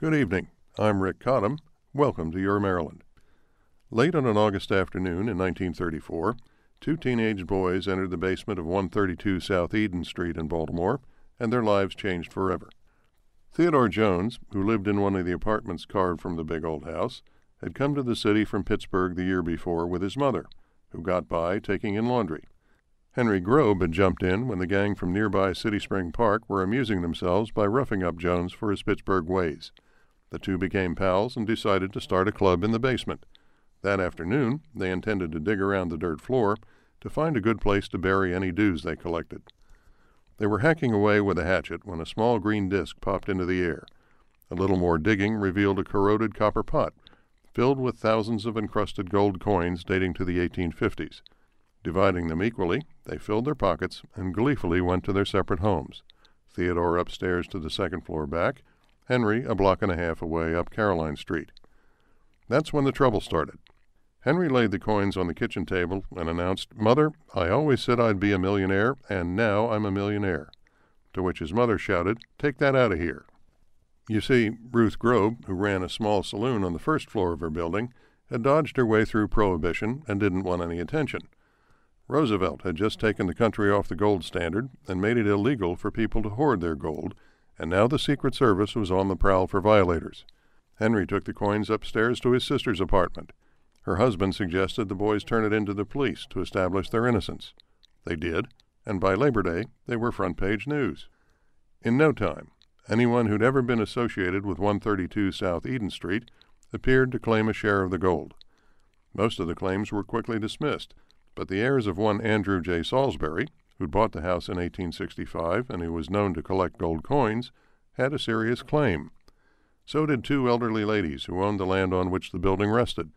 Good evening. I'm Rick Cottam. Welcome to Your Maryland. Late on an August afternoon in 1934, two teenage boys entered the basement of 132 South Eden Street in Baltimore, and their lives changed forever. Theodore Jones, who lived in one of the apartments carved from the big old house, had come to the city from Pittsburgh the year before with his mother, who got by taking in laundry. Henry Grobe had jumped in when the gang from nearby City Spring Park were amusing themselves by roughing up Jones for his Pittsburgh ways. The two became pals and decided to start a club in the basement. That afternoon, they intended to dig around the dirt floor to find a good place to bury any dues they collected. They were hacking away with a hatchet when a small green disk popped into the air. A little more digging revealed a corroded copper pot filled with thousands of encrusted gold coins dating to the 1850s. Dividing them equally, they filled their pockets and gleefully went to their separate homes. Theodore upstairs to the second floor back, Henry a block and a half away up Caroline Street. That's when the trouble started. Henry laid the coins on the kitchen table and announced, Mother, I always said I'd be a millionaire, and now I'm a millionaire. To which his mother shouted, Take that out of here. You see, Ruth Grobe, who ran a small saloon on the first floor of her building, had dodged her way through Prohibition and didn't want any attention. Roosevelt had just taken the country off the gold standard and made it illegal for people to hoard their gold, and now the Secret Service was on the prowl for violators. Henry took the coins upstairs to his sister's apartment. Her husband suggested the boys turn it in to the police to establish their innocence. They did, and by Labor Day they were front page news. In no time, anyone who'd ever been associated with 132 South Eden Street appeared to claim a share of the gold. Most of the claims were quickly dismissed, but the heirs of one Andrew J. Salisbury, who'd bought the house in 1865 and who was known to collect gold coins, had a serious claim. So did two elderly ladies who owned the land on which the building rested.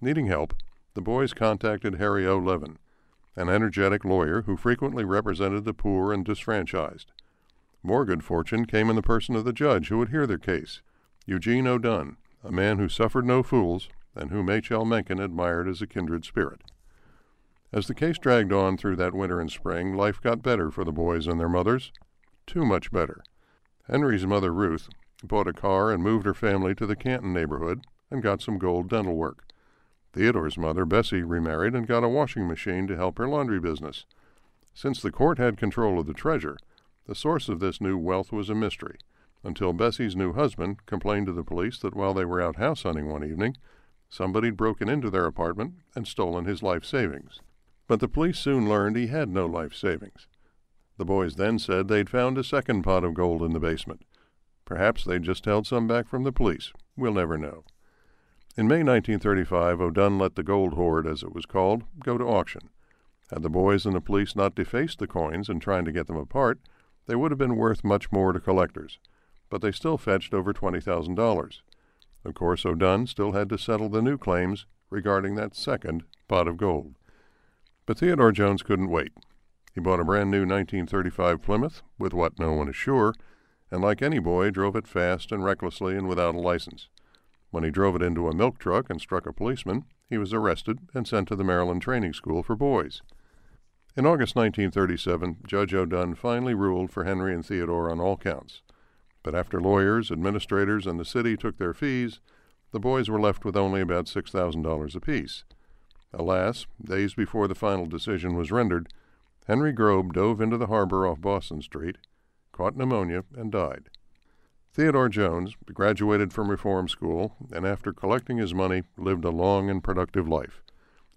Needing help, the boys contacted Harry O. Levin, an energetic lawyer who frequently represented the poor and disfranchised. More good fortune came in the person of the judge who would hear their case, Eugene O'Dunne, a man who suffered no fools and whom H. L. Mencken admired as a kindred spirit. As the case dragged on through that winter and spring, life got better for the boys and their mothers. Too much better. Henry's mother, Ruth, bought a car and moved her family to the Canton neighborhood and got some gold dental work. Theodore's mother, Bessie, remarried and got a washing machine to help her laundry business. Since the court had control of the treasure, the source of this new wealth was a mystery, until Bessie's new husband complained to the police that while they were out house hunting one evening, somebody'd broken into their apartment and stolen his life savings. But the police soon learned he had no life savings. The boys then said they'd found a second pot of gold in the basement. Perhaps they'd just held some back from the police. We'll never know. In May 1935, O'Dunne let the gold hoard, as it was called, go to auction. Had the boys and the police not defaced the coins in trying to get them apart, they would have been worth much more to collectors. But they still fetched over $20,000. Of course, O'Dunne still had to settle the new claims regarding that second pot of gold. But Theodore Jones couldn't wait. He bought a brand new 1935 Plymouth, with what no one is sure, and like any boy, drove it fast and recklessly and without a license. When he drove it into a milk truck and struck a policeman, he was arrested and sent to the Maryland Training School for Boys. In August 1937, Judge O'Dunne finally ruled for Henry and Theodore on all counts. But after lawyers, administrators, and the city took their fees, the boys were left with only about $6,000 apiece. Alas, days before the final decision was rendered, Henry Grobe dove into the harbor off Boston Street caught pneumonia, and died. Theodore Jones graduated from reform school and, after collecting his money, lived a long and productive life,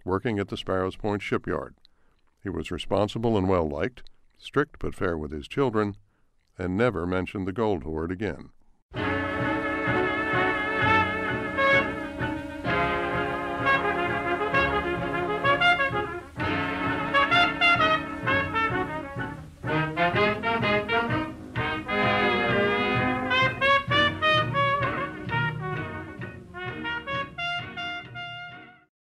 working at the Sparrows Point shipyard. He was responsible and well liked, strict but fair with his children, and never mentioned the gold hoard again.